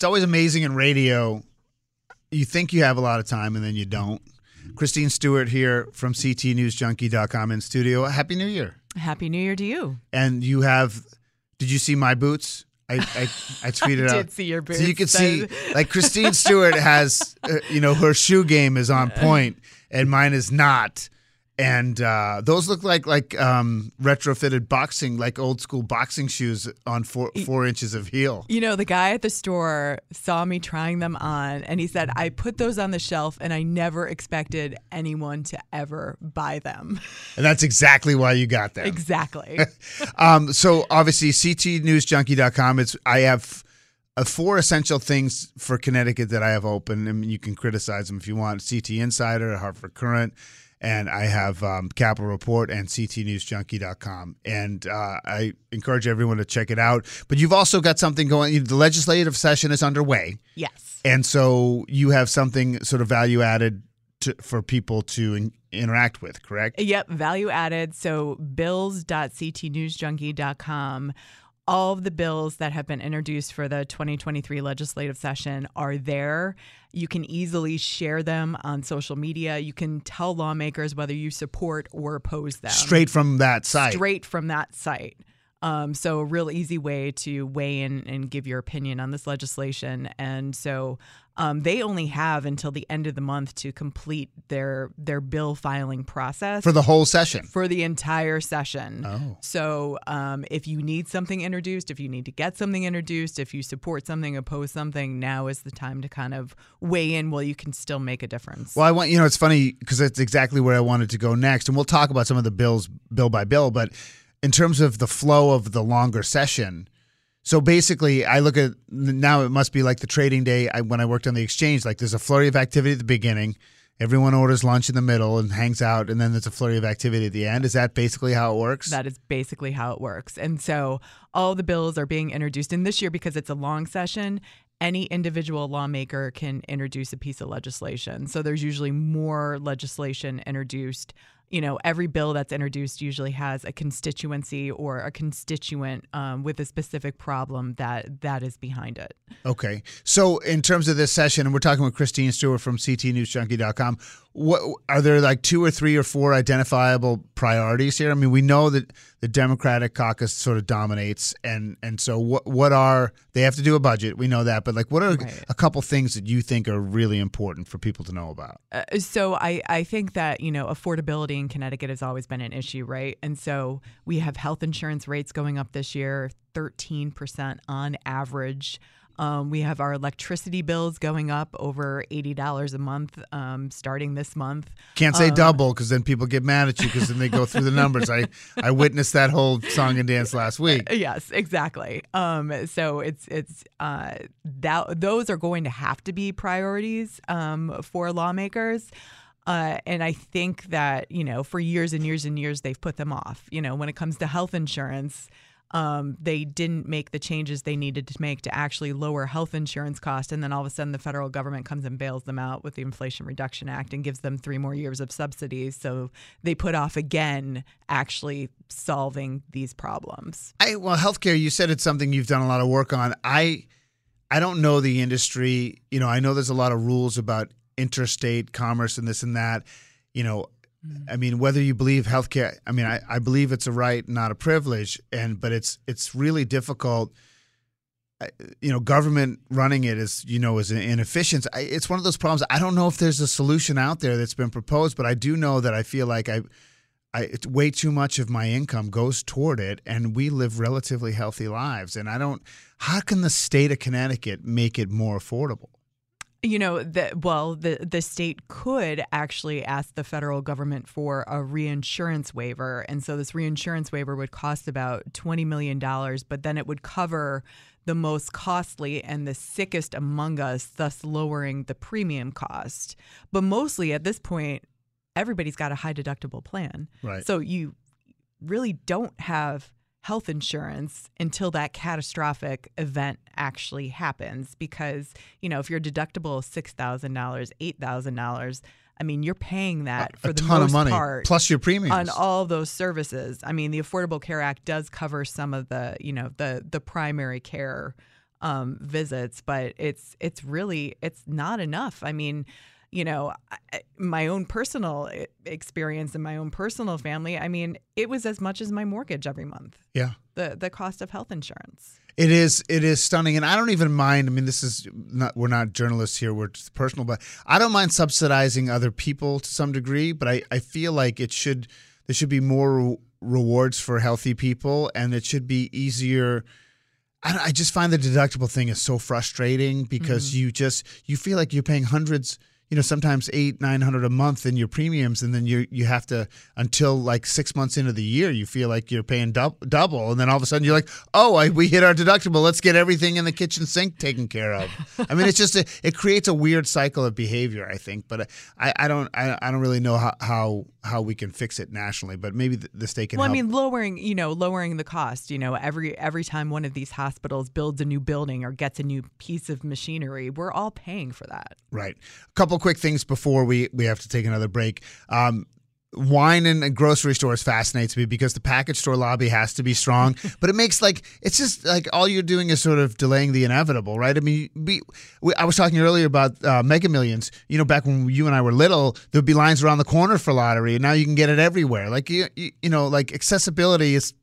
It's always amazing in radio. You think you have a lot of time and then you don't. Christine Stewart here from CTNewsJunkie.com in studio. Happy New Year. Happy New Year to you. And you have, did you see my boots? I, I, I tweeted I out. did see your boots. So you can see, like Christine Stewart has, uh, you know, her shoe game is on point, and mine is not. And uh, those look like like um, retrofitted boxing, like old school boxing shoes on four four inches of heel. You know, the guy at the store saw me trying them on, and he said, "I put those on the shelf, and I never expected anyone to ever buy them." And that's exactly why you got them. exactly. um, so obviously, ctnewsjunkie.com. It's I have uh, four essential things for Connecticut that I have open, and you can criticize them if you want. CT Insider, Hartford Courant, and I have um, Capitol Report and CTNewsJunkie.com. And uh, I encourage everyone to check it out. But you've also got something going. The legislative session is underway, yes. and so you have something sort of value added to, for people to in, interact with. Correct? Yep, value added. So bills.ctnewsjunkie.com. All of the bills that have been introduced for the 2023 legislative session are there. You can easily share them on social media. You can tell lawmakers whether you support or oppose them. Straight from that site. Straight from that site. Um, so, a real easy way to weigh in and give your opinion on this legislation. And so, um, they only have until the end of the month to complete their their bill filing process for the whole session. for the entire session. Oh. So, um, if you need something introduced, if you need to get something introduced, if you support something, oppose something, now is the time to kind of weigh in while you can still make a difference. Well, I want you know it's funny because that's exactly where I wanted to go next, and we'll talk about some of the bills bill by bill. But in terms of the flow of the longer session, so basically, I look at now it must be like the trading day I, when I worked on the exchange. Like there's a flurry of activity at the beginning, everyone orders lunch in the middle and hangs out, and then there's a flurry of activity at the end. Is that basically how it works? That is basically how it works. And so all the bills are being introduced. And this year, because it's a long session, any individual lawmaker can introduce a piece of legislation. So there's usually more legislation introduced. You know, every bill that's introduced usually has a constituency or a constituent um, with a specific problem that that is behind it. Okay. So in terms of this session, and we're talking with Christine Stewart from CTNewsJunkie.com, what are there like two or three or four identifiable priorities here? I mean, we know that the Democratic caucus sort of dominates, and and so what what are they have to do a budget? We know that, but like, what are Right. a couple things that you think are really important for people to know about? Uh, so I, I think that you know affordability in Connecticut has always been an issue, right? And so we have health insurance rates going up this year, thirteen percent on average. Um, we have our electricity bills going up over eighty dollars a month, um, starting this month. Can't say double because then people get mad at you because then they go through the numbers. I I witnessed that whole song and dance last week. Yes, exactly. Um, so it's it's uh, that those are going to have to be priorities um, for lawmakers. Uh, and I think that you know for years and years and years they've put them off. You know, when it comes to health insurance, um, they didn't make the changes they needed to make to actually lower health insurance costs, and then all of a sudden the federal government comes and bails them out with the Inflation Reduction Act and gives them three more years of subsidies. So they put off again actually solving these problems. I well, healthcare. You said it's something you've done a lot of work on. I I don't know the industry. You know, I know there's a lot of rules about interstate commerce and this and that. You know, I mean, whether you believe healthcare, I mean, I, I believe it's a right, not a privilege, and but it's it's really difficult you know, government running it is, you know, is inefficient. It's one of those problems. I don't know if there's a solution out there that's been proposed, but I do know that I feel like I, I it's way too much of my income goes toward it, and we live relatively healthy lives. And I don't. How can the state of Connecticut make it more affordable? You know, that well, the the state could actually ask the federal government for a reinsurance waiver, and so this reinsurance waiver would cost about twenty million dollars, but then it would cover the most costly and the sickest among us, thus lowering the premium cost. But mostly at this point, everybody's got a high deductible plan. Right. So you really don't have health insurance until that catastrophic event actually happens because, you know, if your deductible is $6,000, $8,000, I mean, you're paying that for a the ton most of money part plus your premiums on all those services. I mean, the Affordable Care Act does cover some of the, you know, the the primary care um, visits, but it's it's really it's not enough. I mean, you know, my own personal experience and my own personal family. I mean, it was as much as my mortgage every month. Yeah. The the cost of health insurance. It is it is stunning, and I don't even mind. I mean, this is not we're not journalists here; we're just personal, but I don't mind subsidizing other people to some degree. But I I feel like it should there should be more re- rewards for healthy people, and it should be easier. I, I just find the deductible thing is so frustrating because mm-hmm. you just you feel like you're paying hundreds you know sometimes eight nine hundred a month in your premiums and then you you have to until like six months into the year you feel like you're paying double and then all of a sudden you're like oh I, we hit our deductible. Let's get everything in the kitchen sink taken care of. I mean it's just a, it creates a weird cycle of behavior i think but i, I don't I, I don't really know how, how how we can fix it nationally but maybe the, the state can well help. i mean lowering you know lowering the cost you know every every time one of these hospitals builds a new building or gets a new piece of machinery we're all paying for that right a couple quick things before we we have to take another break. Um, wine in grocery stores fascinates me because the package store lobby has to be strong, but it makes like it's just like all you're doing is sort of delaying the inevitable, right? I mean, we, we I was talking earlier about uh, Mega Millions. You know, back when you and I were little, there'd be lines around the corner for lottery, and now you can get it everywhere. Like you, you, you know, like accessibility is.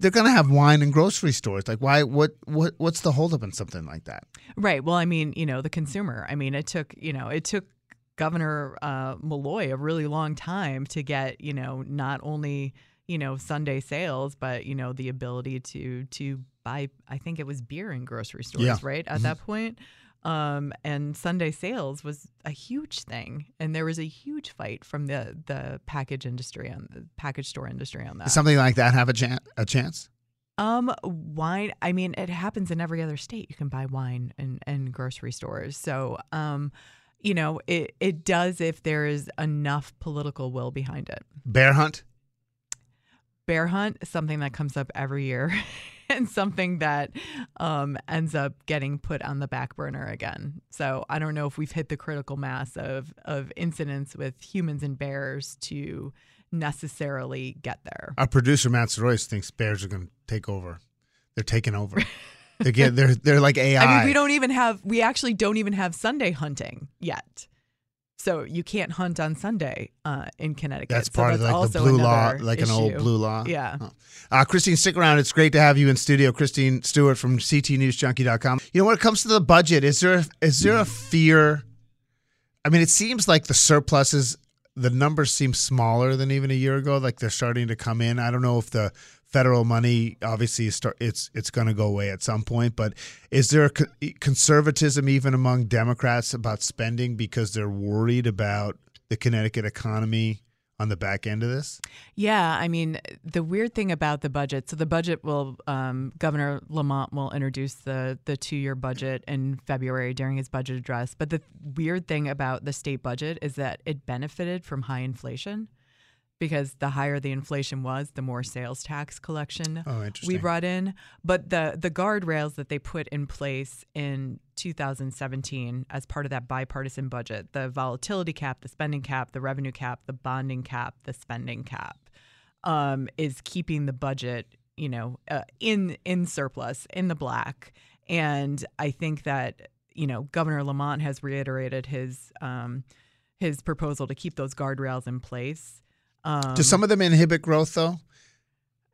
They're going to have wine in grocery stores. Like, why? What? What? What's the holdup in something like that? Right. Well, I mean, you know, the consumer. I mean, it took, you know, it took Governor uh, Malloy a really long time to get, you know, not only you know Sunday sales, but you know the ability to to buy. I think it was beer in grocery stores, yeah. right at mm-hmm. that point. Um, and Sunday sales was a huge thing, and there was a huge fight from the the package industry on the package store industry on that. Does something like that have a, chan- a chance? Um, wine. I mean, it happens in every other state. You can buy wine in, in grocery stores. So, um, you know, it, it does if there is enough political will behind it. Bear hunt? Bear hunt is something that comes up every year and something that um, ends up getting put on the back burner again. So I don't know if we've hit the critical mass of, of incidents with humans and bears to necessarily get there. Our producer, Matt Royce, thinks bears are going to take over. They're taking over. Get they're they're like AI. I mean, we don't even have we actually don't even have Sunday hunting yet. So you can't hunt on Sunday uh, in Connecticut. That's so part that's of like also the blue law, like an old blue law. Yeah. Oh. Uh, Christine, stick around. It's great to have you in studio. Christine Stewart from CTNewsJunkie.com. You know, when it comes to the budget, is there is there a fear? I mean, it seems like the surpluses, the numbers seem smaller than even a year ago. Like they're starting to come in. I don't know if the federal money obviously start, it's it's going to go away at some point but is there conservatism even among democrats about spending because they're worried about the connecticut economy on the back end of this? Yeah i mean the weird thing about the budget so the budget will um, governor lamont will introduce the the two-year budget in february during his budget address but the weird thing about the state budget is that it benefited from high inflation because the higher the inflation was, the more sales tax collection oh, we brought in. But the the guardrails that they put in place in 2017 as part of that bipartisan budget, the volatility cap, the spending cap, the revenue cap, the bonding cap, the spending cap, um, is keeping the budget, you know, uh, in in surplus, in the black. And I think that you know Governor Lamont has reiterated his um, his proposal to keep those guardrails in place. Um, Do some of them inhibit growth, though?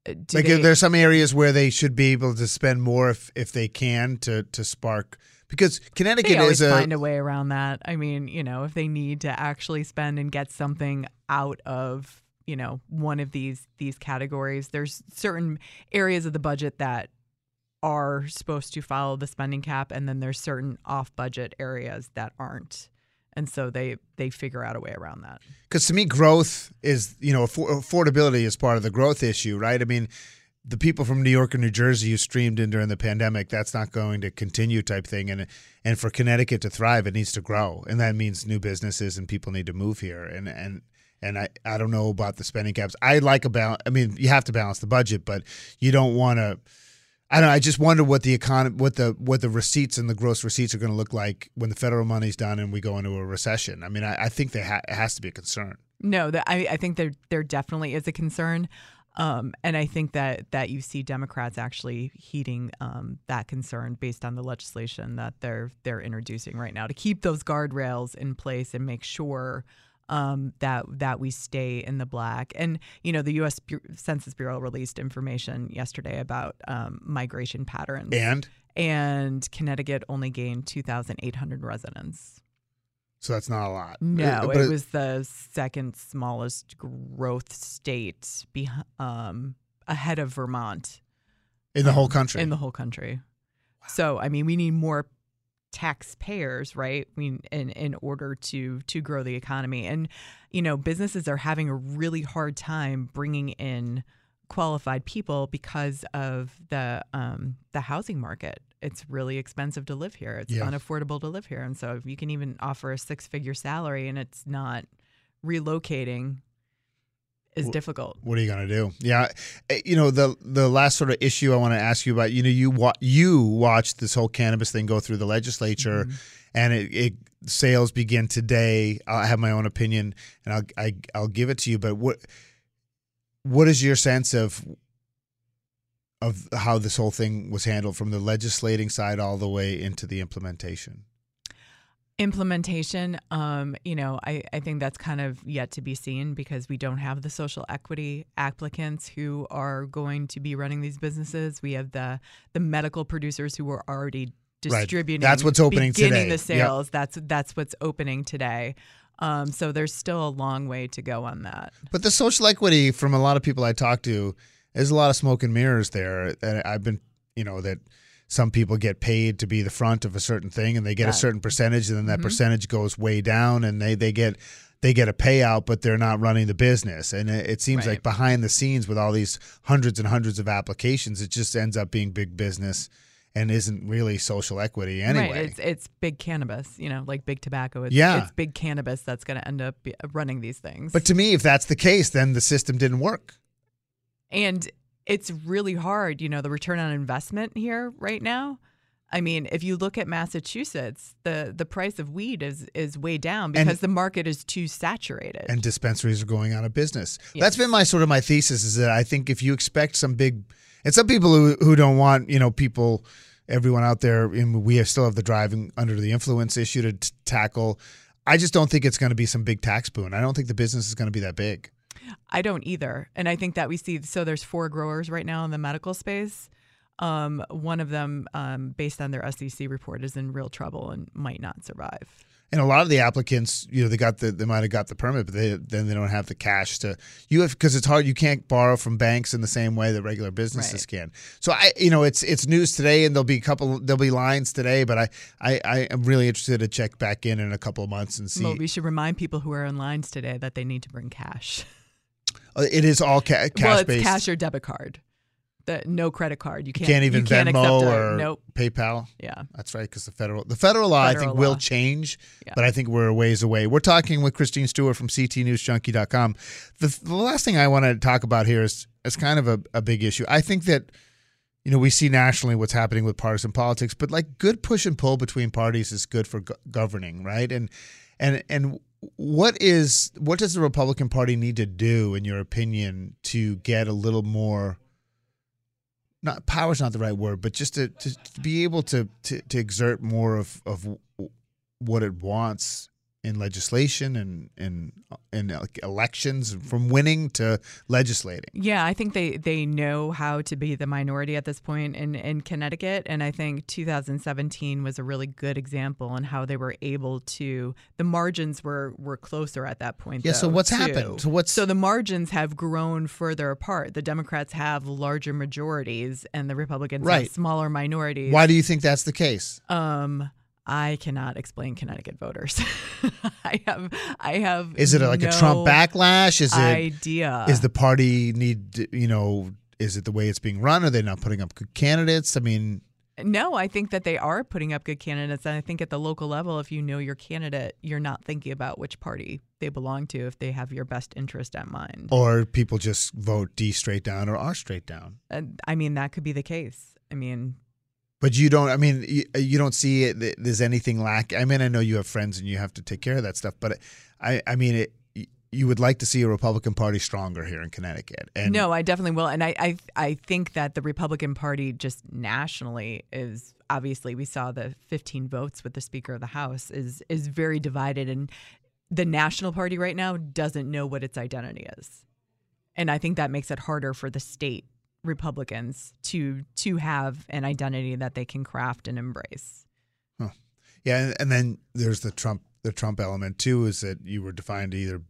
do like they, there's some areas where they should be able to spend more if if they can to to spark because Connecticut is a find a way around that. I mean, you know, if they need to actually spend and get something out of you know one of these these categories, there's certain areas of the budget that are supposed to follow the spending cap, and then there's certain off budget areas that aren't. And so they they figure out a way around that. because to me growth is you know affor- affordability is part of the growth issue right i mean the people from new york and new jersey who streamed in during the pandemic that's not going to continue type thing and and for connecticut to thrive it needs to grow and that means new businesses and people need to move here and and and I, I don't know about the spending caps. I like about I mean you have to balance the budget, but you don't want to I don't know. I just wonder what the economy, what the what the receipts and the gross receipts are going to look like when the federal money's done and we go into a recession. I mean, I, I think they ha- it has to be a concern. No, that I, I think there there definitely is a concern, um, and I think that that you see Democrats actually heeding um, that concern based on the legislation that they're they're introducing right now to keep those guardrails in place and make sure um, that that we stay in the black. And you know, the U.S. Bu- Census Bureau released information yesterday about um, migration patterns, And and Connecticut only gained two thousand eight hundred residents. so that's not a lot. No, But it was the second smallest growth state, be, um, ahead of Vermont in the whole um, country. In the whole country. So, I mean, we need more taxpayers, right? We in in order to to grow the economy, and you know, businesses are having a really hard time bringing in qualified people because of the um, the housing market. It's really expensive to live here. It's Yeah. unaffordable to live here, and so if you can even offer a six figure salary and it's not relocating is Wh- difficult. what are you going to do? Yeah, eh, you know the the last sort of issue I want to ask you about. You know, you wa- you watched this whole cannabis thing go through the legislature, Mm-hmm. and it, it sales begin today. I have my own opinion, and I'll I, I'll give it to you. But what what is your sense of of how this whole thing was handled from the legislating side all the way into the implementation? Implementation um, you know I, I think that's kind of yet to be seen because we don't have the social equity applicants who are going to be running these businesses we have the the medical producers who are already Right. distributing That's what's opening beginning today. the sales that's that's what's opening today um, so there's still a long way to go on that But the social equity from a lot of people I talk to, there's a lot of smoke and mirrors there. And I've been, you know, that some people get paid to be the front of a certain thing and they get a certain percentage and then that Mhm. percentage goes way down and they, they get they get a payout but they're not running the business. And it, it seems Right. like behind the scenes with all these hundreds and hundreds of applications it just ends up being big business and isn't really social equity anyway. Right it's it's big cannabis you know like big tobacco. It's, Yeah. it's big cannabis that's going to end up running these things. But to me if that's the case then the system didn't work. And it's really hard, you know, the return on investment here right now. I mean, if you look at Massachusetts, the the price of weed is is way down because And- the market is too saturated. and dispensaries are going out of business. Yes. That's been my sort of my thesis is that I think if you expect some big, and some people who who don't want you know people, everyone out there, and we have, still have the driving under the influence issue to t- tackle. I just don't think it's going to be some big tax boon. I don't think the business is going to be that big. I don't either. And I think that we see so there's four growers right now in the medical space. Um, one of them, um, based on their SEC report, is in real trouble and might not survive. And a lot of the applicants, you know, they got the they might have got the permit, but they then they don't have the cash to you have because it's hard. You can't borrow from banks in the same way that regular businesses Right. can. So I, you know, it's it's news today, and there'll be a couple there'll be lines today, but I I, I am really interested to check back in in a couple of months and see. Well, we should remind people who are in lines today that they need to bring cash. It is all ca- cash well, it's based. cash or debit card. The, no credit card. You you can't. can't even you can't Venmo or nope. PayPal. Yeah. That's right, because the federal the federal law I Federal think will change, Yeah. but I think we're a ways away. We're talking with Christine Stewart from CTNewsJunkie.com. The, the last thing I want to talk about here is is kind of a, a big issue. I think that you know we see nationally what's happening with partisan politics, but like good push and pull between parties is good for go- governing, right? And and and what is what does the Republican Party need to do, in your opinion, to get a little more? not power's not the right word, but just to, to, to be able to, to to exert more of of what it wants in legislation and in in elections, from winning to legislating. Yeah, I think they they know how to be the minority at this point in in Connecticut, and I think 2017 was a really good example on how they were able to. The margins were were closer at that point. Yeah. so what's too. happened? So what's So the margins have grown further apart. The Democrats have larger majorities, and the Republicans Right. have smaller minorities. why do you think that's the case? Um, I cannot explain Connecticut voters. I have, I have. Is it like no a Trump backlash? Is it idea? is the party need you know? Is it the way it's being run? Are they not putting up good candidates? I mean, No, I think that they are putting up good candidates. And I think at the local level, if you know your candidate, you're not thinking about which party they belong to if they have your best interest at mind. or people just vote D straight down or R straight down. I mean, that could be the case. I mean, But you don't. I mean, you, uh, you don't see it. There's anything lack. I mean, I know you have friends and you have to take care of that stuff. But I, I mean, it. You would like to see a Republican Party stronger here in Connecticut. And no, I definitely will. And I, I, I think that the Republican Party just nationally is obviously we saw the 15 votes with the Speaker of the House is is very divided, and the National Party right now doesn't know what its identity is, and I think that makes it harder for the state Republicans to to have an identity that they can craft and embrace. Yeah, and, and then there's the Trump the Trump element too is that you were defined either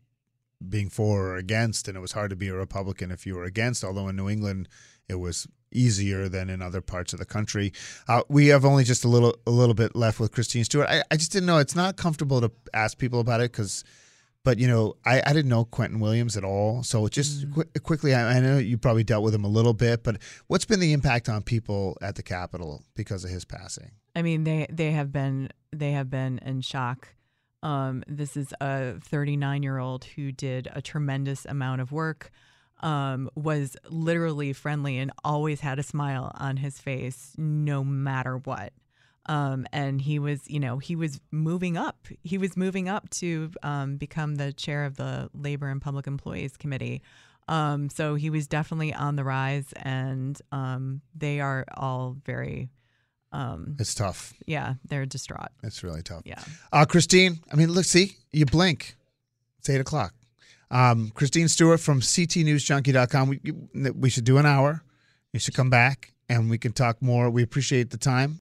being for or against, and it was hard to be a Republican if you were against. Although in New England, it was easier than in other parts of the country. Uh, we have only just a little a little bit left with Christine Stewart. I, I just didn't know it's not comfortable to ask people about it because. But you know, I, I didn't know Quentin Williams at all. So just qui- quickly, I, I know you probably dealt with him a little bit, but what's been the impact on people at the Capitol because of his passing? I mean, they they have been they have been in shock. Um, this is a 39 year old who did a tremendous amount of work, um, was literally friendly and always had a smile on his face, no matter what. Um, and he was, you know, he was moving up. He was moving up to um, become the chair of the Labor and Public Employees Committee. Um, so he was definitely on the rise, and um, they are all very um, It's tough. yeah, they're distraught. It's really tough. Yeah. Uh, Christine, I mean, look, see, you blink. It's eight o'clock. Um, Christine Stewart from CTNewsJunkie.com. We, we should do an hour. You should come back and we can talk more. We appreciate the time.